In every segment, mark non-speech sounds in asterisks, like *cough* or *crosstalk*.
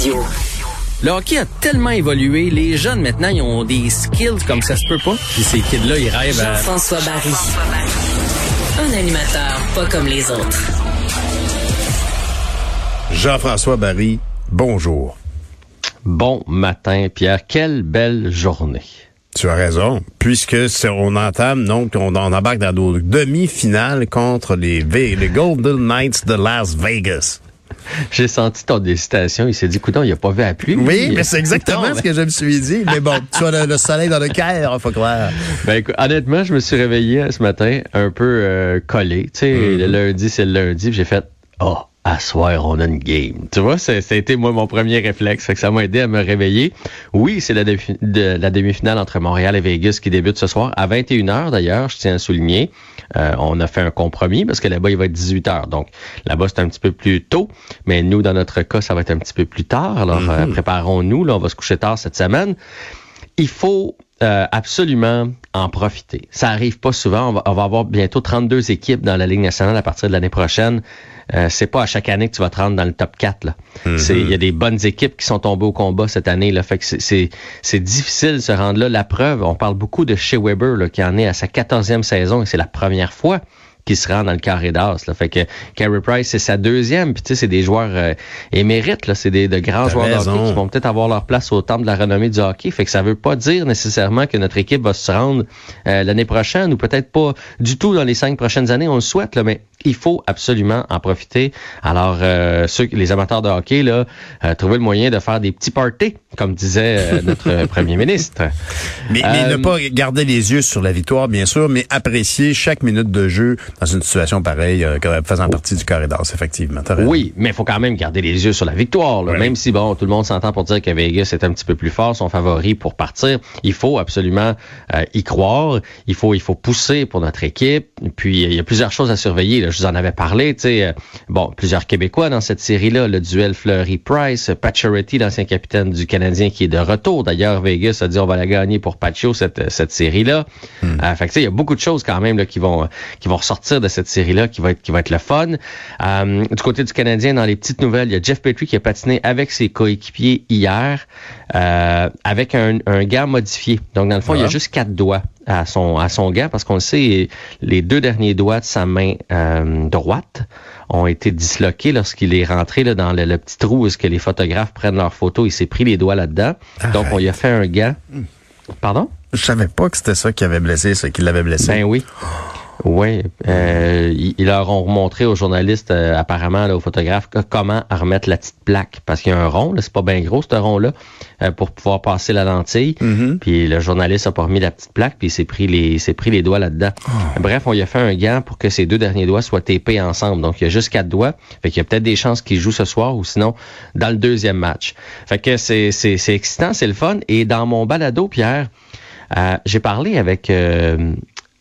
Radio. Le hockey a tellement évolué, les jeunes maintenant, ils ont des skills comme ça se peut pas. Puis ces kids-là, ils rêvent à... Jean-François Barry. Un animateur pas comme les autres. Jean-François Barry, bonjour. Bon matin, Pierre. Quelle belle journée. Tu as raison, puisque on entame, donc, on, embarque dans nos demi-finales contre les, les Golden Knights de Las Vegas. *laughs* J'ai senti ton hésitation. Il s'est dit, écoute, il n'a pas vu la pluie. Oui, *laughs* mais c'est exactement ce que je me suis dit. Mais bon, tu as le, soleil dans le cœur, faut croire. Ben, écoute, honnêtement, je me suis réveillé ce matin un peu euh, collé. Tu sais, mm-hmm. le lundi, c'est le lundi. J'ai fait, oh, à soir, on a une game. Tu vois, ça, a été moi mon premier réflexe. Fait que ça m'a aidé à me réveiller. Oui, c'est la, la demi-finale entre Montréal et Vegas qui débute ce soir à 21h d'ailleurs, je tiens à souligner. Euh, on a fait un compromis parce que là-bas, il va être 18h. Donc là-bas, c'est un petit peu plus tôt. Mais nous, dans notre cas, ça va être un petit peu plus tard. Alors, euh, mm-hmm. préparons-nous. Là, on va se coucher tard cette semaine. Il faut euh, absolument en profiter. Ça arrive pas souvent. On va, on va, avoir bientôt 32 équipes dans la Ligue nationale à partir de l'année prochaine. Euh, c'est pas à chaque année que tu vas te rendre dans le top 4. Là. Mm-hmm. Il y a des bonnes équipes qui sont tombées au combat cette année. Là. Fait que c'est difficile de se rendre là. La preuve, on parle beaucoup de Shea Weber là, qui en est à sa 14e saison et c'est la première fois qui se rend dans le carré d'as. Fait que Carey Price, c'est sa deuxième. Puis tu sais, c'est des joueurs euh, émérites. Là. C'est des de grands joueurs de hockey qui vont peut-être avoir leur place au temple de la renommée du hockey. Fait que ça veut pas dire nécessairement que notre équipe va se rendre euh, l'année prochaine ou peut-être pas du tout dans les cinq prochaines années. On le souhaite, là, mais il faut absolument en profiter. Alors, euh, ceux, les amateurs de hockey, là, euh, trouver le moyen de faire des petits parties, comme disait euh, notre *laughs* premier ministre. Mais, ne pas garder les yeux sur la victoire, bien sûr, mais apprécier chaque minute de jeu dans une situation pareille, faisant partie du corridor, effectivement. Oui, mais il faut quand même garder les yeux sur la victoire. Même si, bon, tout le monde s'entend pour dire que Vegas est un petit peu plus fort, son favori pour partir, il faut absolument y croire. Il faut, il faut pousser pour notre équipe. Puis, il y a plusieurs choses à surveiller. Là je vous en avais parlé, tu sais, euh, bon, plusieurs Québécois dans cette série-là, le duel Fleury-Price, Pacioretty, l'ancien capitaine du Canadien qui est de retour. D'ailleurs, Vegas a dit on va la gagner pour Pacho, cette, cette série-là. Hmm. Euh, fait que, il y a beaucoup de choses quand même là, qui vont qui vont ressortir de cette série-là, qui va être qui va être le fun. Euh, du côté du Canadien, dans les petites nouvelles, il y a Jeff Petrie qui a patiné avec ses coéquipiers hier avec un, un gant modifié. Donc, dans le fond, il y a ah. juste quatre doigts à son à son gant parce qu'on le sait, les deux derniers doigts de sa main euh, droite ont été disloqués lorsqu'il est rentré là, dans le, petit trou où est-ce que les photographes prennent leurs photos. Il s'est pris les doigts là-dedans. Donc on lui a fait un gant. Pardon? Je savais pas que c'était ça qui avait blessé, ça, qui l'avait blessé. Ben oui. Oui, euh, ils leur ont montré aux journalistes, euh, apparemment, là, aux photographes, comment remettre la petite plaque. Parce qu'il y a un rond, c'est pas bien gros, ce rond-là, euh, pour pouvoir passer la lentille. Mm-hmm. Puis le journaliste a pas remis la petite plaque, puis il s'est pris les s'est pris les doigts là-dedans. Oh. Bref, on lui a fait un gant pour que ces deux derniers doigts soient tapés ensemble. Donc, il y a juste quatre doigts. Fait qu'il y a peut-être des chances qu'il joue ce soir ou sinon dans le deuxième match. Fait que c'est, c'est, c'est excitant, c'est le fun. Et dans mon balado, Pierre, euh, j'ai parlé avec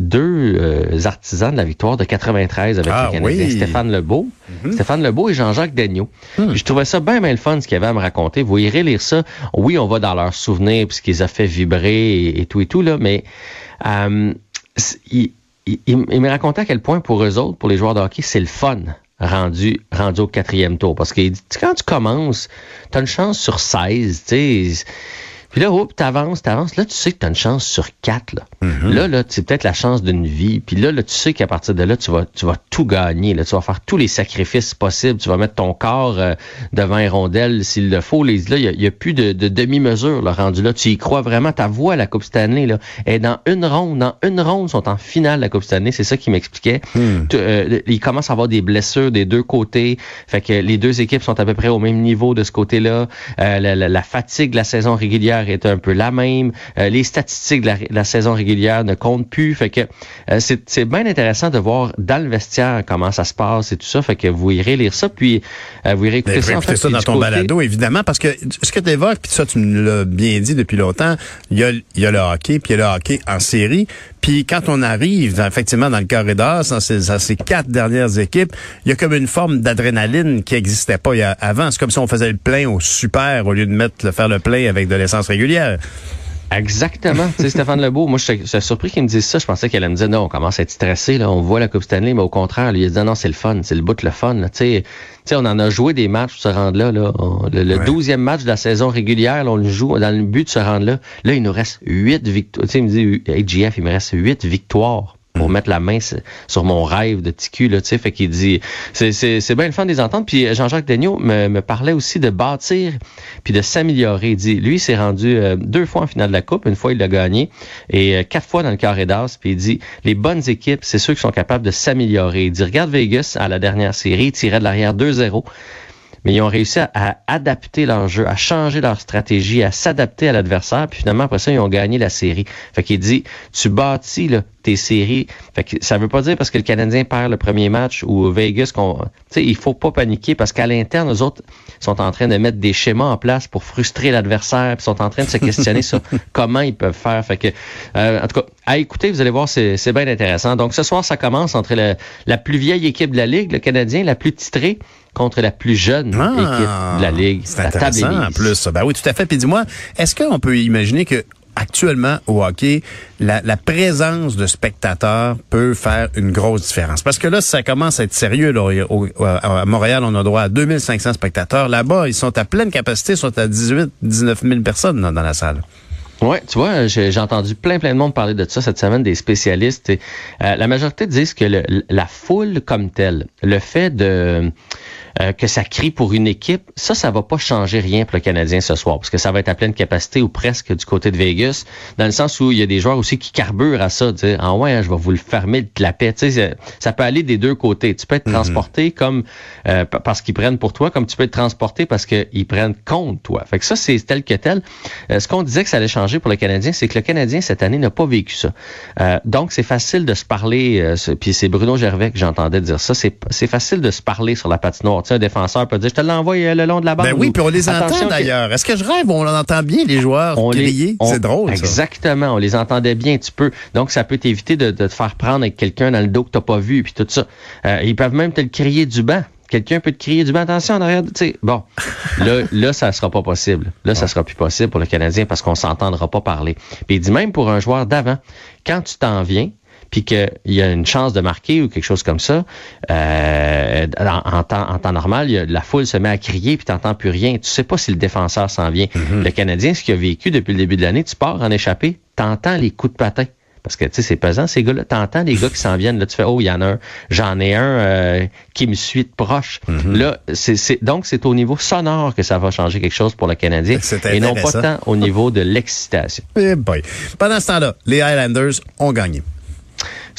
deux euh, artisans de la victoire de 93 avec ah, les Stéphane Lebeau. Mhm. Stéphane Lebeau et Jean-Jacques Daigneault. Hmm. Je trouvais ça bien, bien le fun ce qu'ils avaient à me raconter. Vous irez lire ça. Oui, on va dans leurs souvenirs puisqu'ils qu'ils ont fait vibrer et, tout et tout, là, mais euh, il, me racontaient à quel point pour eux autres, pour les joueurs de hockey, c'est le fun rendu rendu au quatrième tour. Parce que quand tu commences, tu as une chance sur 16, tu sais puis là, hop, t'avances, t'avances. Là, tu sais que tu as une chance sur quatre. Là, mm-hmm. là, là c'est peut-être la chance d'une vie. Puis là, là, tu sais qu'à partir de là, tu vas, tu vas tout gagner. Là, tu vas faire tous les sacrifices possibles. Tu vas mettre ton corps euh, devant un rondelle s'il le faut. Les, là, il n'y a, plus de, de demi-mesure là, rendu là. Tu y crois vraiment. Ta voix à la Coupe Stanley là, est dans une ronde. Dans une ronde, ils sont en finale la Coupe Stanley. C'est ça qui m'expliquait. Mm. Euh, ils commencent à avoir des blessures des deux côtés. Fait que les deux équipes sont à peu près au même niveau de ce côté-là. Euh, la, la, la fatigue de la saison régulière est un peu la même. Euh, les statistiques de la, saison régulière ne comptent plus. Fait que euh, c'est bien intéressant de voir dans le vestiaire comment ça se passe et tout ça. Fait que vous irez lire ça, puis euh, vous irez écouter ça. En fait, ça dans ton balado, évidemment, parce que ce que tu évoques, puis ça, tu me l'as bien dit depuis longtemps, il y a, y a le hockey, puis il y a le hockey en série. Puis quand on arrive effectivement dans le corridor, dans ces, quatre dernières équipes, il y a comme une forme d'adrénaline qui n'existait pas avant. C'est comme si on faisait le plein au super au lieu de mettre faire le plein avec de l'essence régulière. Exactement. tu sais, Stéphane Lebeau, moi, je suis surpris qu'il me dise ça. Je pensais qu'elle allait me dire, non, on commence à être stressé, là, on voit la Coupe Stanley, mais au contraire, lui, il a dit, non, c'est le fun, c'est le bout de le fun. Tu sais, on en a joué des matchs pour se rendre là. là. le, douzième match de la saison régulière, on le joue dans le but de se rendre là. Là, il nous reste huit victoires. Tu sais, il me dit, AGF, il me reste huit victoires pour mm. mettre la main sur mon rêve de TQ, là, tu sais, fait qu'il dit, c'est bien le fun de les entendre. Puis Jean-Jacques Daigneault me, me, parlait aussi de bâtir puis de s'améliorer. Il dit, lui, il s'est rendu euh, deux fois en finale de la Coupe, une fois il l'a gagné, et euh, quatre fois dans le carré d'as. Puis il dit, les bonnes équipes, c'est ceux qui sont capables de s'améliorer. Il dit, regarde Vegas à la dernière série, il tirait de l'arrière 2-0 mais ils ont réussi à, adapter leur jeu, à changer leur stratégie, à s'adapter à l'adversaire, puis finalement, après ça, ils ont gagné la série. Fait qu'il dit, tu bâtis là, tes séries. Fait que ça veut pas dire parce que le Canadien perd le premier match ou Vegas qu'on. Tu sais, il faut pas paniquer parce qu'à l'interne, les autres sont en train de mettre des schémas en place pour frustrer l'adversaire, puis sont en train de se questionner sur *laughs* comment ils peuvent faire. Fait que, euh, en tout cas, à écouter, vous allez voir, c'est bien intéressant. Donc ce soir, ça commence entre la plus vieille équipe de la Ligue, le Canadien, la plus titrée, contre la plus jeune ah, équipe de la Ligue. C'est intéressant en plus. Ben oui, tout à fait. Puis dis-moi, est-ce qu'on peut imaginer que actuellement au hockey, la, présence de spectateurs peut faire une grosse différence? Parce que là, ça commence à être sérieux. Là, à Montréal, on a droit à 2500 spectateurs. Là-bas, ils sont à pleine capacité, ils sont à 18 19 000 personnes dans, la salle. Oui, tu vois, j'ai entendu plein, plein de monde parler de ça cette semaine, des spécialistes. Euh, la majorité disent que la foule comme telle, le fait de euh, que ça crie pour une équipe, ça, ça va pas changer rien pour le Canadien ce soir, parce que ça va être à pleine capacité ou presque du côté de Vegas, dans le sens où il y a des joueurs aussi qui carburent à ça, dire ah ouais, hein, je vais vous le fermer de la paix. Tu sais, ça peut aller des deux côtés. Tu peux être mhm. transporté comme euh, parce qu'ils prennent pour toi, comme tu peux être transporté parce qu'ils prennent contre toi. Fait que ça, c'est tel que tel. Euh, ce qu'on disait que ça allait changer pour le Canadien, c'est que le Canadien cette année n'a pas vécu ça. donc c'est facile de se parler. puis c'est Bruno Gervais que j'entendais dire ça. C'est facile de se parler sur la patinoire un défenseur peut dire, je te l'envoie euh, le long de la bande. Ben oui, puis on les entend d'ailleurs. Est-ce que je rêve? On entend bien les joueurs on crier. C'est drôle. Exactement. On les entendait bien. Tu peux. Donc, ça peut t'éviter de, te faire prendre avec quelqu'un dans le dos que t'as pas vu, puis tout ça. Euh, ils peuvent même te le crier du banc. Quelqu'un peut te crier du banc. Attention, en arrière. Tu sais, bon. *laughs* là, là, ça sera pas possible. Là, ça sera plus possible pour le Canadien parce qu'on s'entendra pas parler. Puis il dit même pour un joueur d'avant, quand tu t'en viens, puis qu'il y a une chance de marquer ou quelque chose comme ça, euh, en, temps, normal, la foule se met à crier puis t'entends plus rien. Tu sais pas si le défenseur s'en vient. Mm-hmm. Le Canadien, ce qu'il a vécu depuis le début de l'année, tu pars en échappée, t'entends les coups de patin. Parce que, tu sais, c'est pesant, ces gars-là. T'entends les gars qui s'en viennent, là, tu fais, oh, il y en a un, j'en ai un euh, qui me suit de proche. Mm-hmm. Là, c'est, donc, c'est au niveau sonore que ça va changer quelque chose pour le Canadien. Et non pas tant au niveau de l'excitation. Eh Pendant ce temps-là, les Highlanders ont gagné.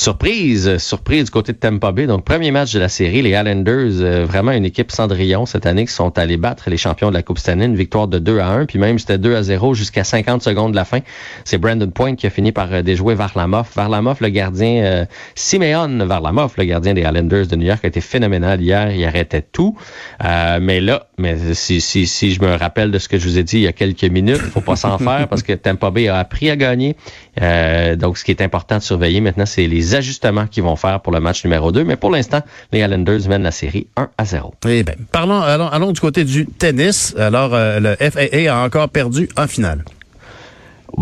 Surprise, surprise du côté de Tampa Bay. Donc, premier match de la série, les Islanders, euh, vraiment une équipe Cendrillon cette année qui sont allés battre les champions de la Coupe Stanley, une victoire de 2 à 1, puis même c'était 2 à 0 jusqu'à 50 secondes de la fin. C'est Brandon Point qui a fini par euh, déjouer Varlamov. Varlamov, le gardien, euh, Simeon Varlamov, le gardien des Islanders de New York, a été phénoménal hier. Il arrêtait tout. Euh, mais là, mais si, si, si je me rappelle de ce que je vous ai dit il y a quelques minutes, faut pas s'en faire parce que Tampa Bay a appris à gagner. donc, ce qui est important de surveiller maintenant, c'est les ajustements qu'ils vont faire pour le match numéro 2. Mais pour l'instant, les Islanders mènent la série 1 à 0. Eh bien, parlons, allons, allons, du côté du tennis. Alors, euh, le FAA a encore perdu en finale.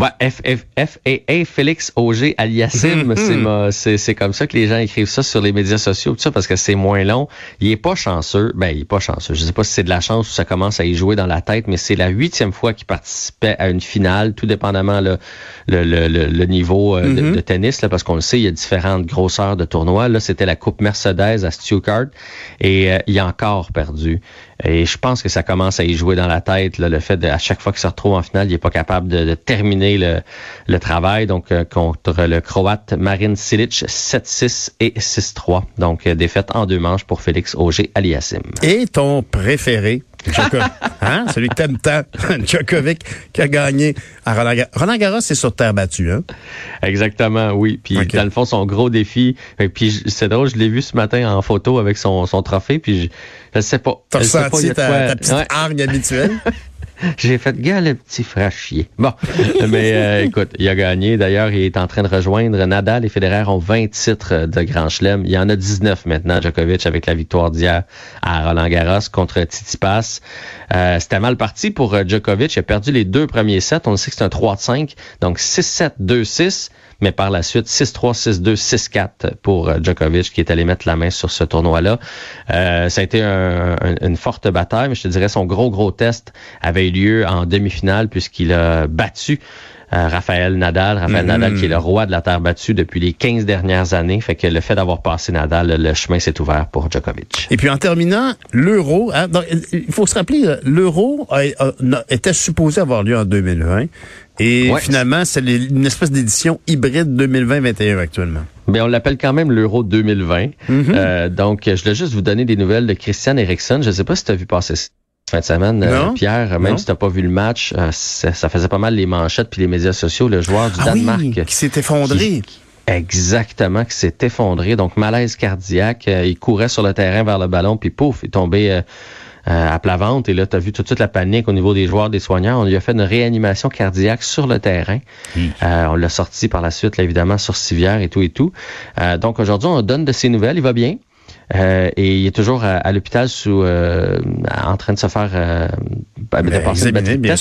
Ouais, FAA, Félix Auger Aliassim, hmm. c'est comme ça que les gens écrivent ça sur les médias sociaux, tout ça, parce que c'est moins long. Il est pas chanceux. Ben, il est pas chanceux. Je sais pas si c'est de la chance ou ça commence à y jouer dans la tête, mais c'est la huitième fois qu'il participait à une finale, tout dépendamment le, le, le, le niveau euh, mm-hmm. de, tennis, là, parce qu'on le sait, il y a différentes grosseurs de tournois. Là, c'était la Coupe Mercedes à Stuttgart et euh, il a encore perdu. Et je pense que ça commence à y jouer dans la tête, le fait de, à chaque fois qu'il se retrouve en finale, il n'est pas capable de, terminer le, le, travail. Donc, euh, contre le Croate Marin Silic, 7-6 et 6-3. Donc, euh, défaite en deux manches pour Félix Auger Aliassim. Et ton préféré? *laughs* hein? Celui que t'aimes tant, *laughs* Djokovic, qui a gagné à Roland Garros. Roland Garros, c'est sur terre battue, hein? Exactement, oui. Puis, dans le fond, son gros défi. Puis, c'est drôle, je l'ai vu ce matin en photo avec son, son trophée, puis je, je sais pas. T'as ressenti ta, ta, petite hargne habituelle? *laughs* J'ai fait gars le petit frachier. Bon, *laughs* mais euh, écoute, il a gagné. D'ailleurs, il est en train de rejoindre Nadal et Federer ont 20 titres de Grand Chelem. Il y en a 19 maintenant, Djokovic, avec la victoire d'hier à Roland Garros contre Tsitsipas. Euh, C'était mal parti pour euh, Djokovic. Il a perdu les deux premiers sets. On sait que c'est un 3-5. Donc 6-7, 2-6 mais par la suite 6-3, 6-2, 6-4 pour Djokovic qui est allé mettre la main sur ce tournoi-là. Euh, ça a été un, une forte bataille, mais je te dirais son gros gros test avait eu lieu en demi-finale puisqu'il a battu euh, Raphaël Nadal, Raphaël mm -hmm. Nadal qui est le roi de la terre battue depuis les 15 dernières années. Fait que le fait d'avoir passé Nadal, le chemin s'est ouvert pour Djokovic. Et puis en terminant, l'euro, hein, il faut se rappeler, l'euro était supposé avoir lieu en 2020. Et ouais. finalement, c'est une espèce d'édition hybride 2020-21 actuellement. Mais on l'appelle quand même l'Euro 2020. Mm -hmm. euh, donc, je voulais juste vous donner des nouvelles de Christian Eriksen. Je ne sais pas si tu as vu passer ça fin de semaine, euh, Pierre, même non. si tu n'as pas vu le match, euh, ça, ça, faisait pas mal les manchettes puis les médias sociaux. Le joueur du ah Danemark oui, qui s'est effondré. Qui, exactement, qui s'est effondré. Donc, malaise cardiaque. Euh, il courait sur le terrain vers le ballon, puis pouf, il est tombé à plat ventre. Et là, tu as vu tout de suite la panique au niveau des joueurs, des soignants. On lui a fait une réanimation cardiaque sur le terrain. Mmh. on l'a sorti par la suite, là, évidemment, sur civière et tout et tout. donc, aujourd'hui, on donne de ses nouvelles. Il va bien? Euh, et il est toujours à, à l'hôpital sous euh, en train de se faire euh, de passer une batterie de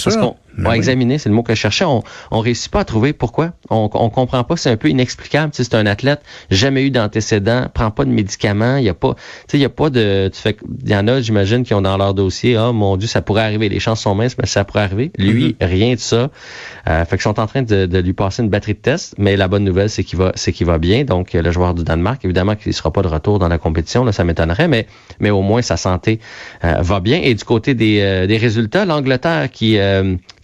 qu'on va examiner, c'est le mot que je cherchais. On, on réussit pas à trouver pourquoi. On, on comprend pas. C'est un peu inexplicable. Tu sais, c'est un athlète jamais eu d'antécédents, prend pas de médicaments. Il y a pas, tu sais, il y a pas de. Tu fais, il y en a, j'imagine, qui ont dans leur dossier. Ah, oh, mon Dieu, ça pourrait arriver. Les chances sont minces, mais ça pourrait arriver. Lui, mm -hmm. rien de ça. Euh, fait qu'ils sont en train de, de, lui passer une batterie de test. Mais la bonne nouvelle, c'est qu'il va, c'est qu'il va bien. Donc, le joueur du Danemark, évidemment, qu'il sera pas de retour dans la compétition. Là, ça m'étonnerait, mais mais au moins sa santé euh, va bien. Et du côté des, euh, des résultats, l'Angleterre qui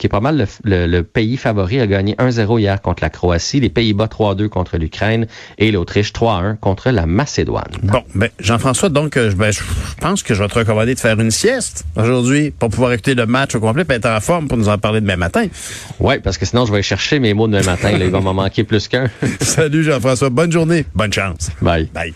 qui est pas mal le, le, le pays favori a gagné 1-0 hier contre la Croatie, les Pays-Bas 3-2 contre l'Ukraine et l'Autriche 3-1 contre la Macédoine. Bon, ben Jean-François, donc ben, je pense que je vais te recommander de faire une sieste aujourd'hui pour pouvoir écouter le match au complet et être en forme pour nous en parler demain matin. Oui, parce que sinon je vais chercher mes mots demain matin. là, il va m'en manquer plus qu'un. *laughs* Salut Jean-François, bonne journée, bonne chance. Bye. Bye.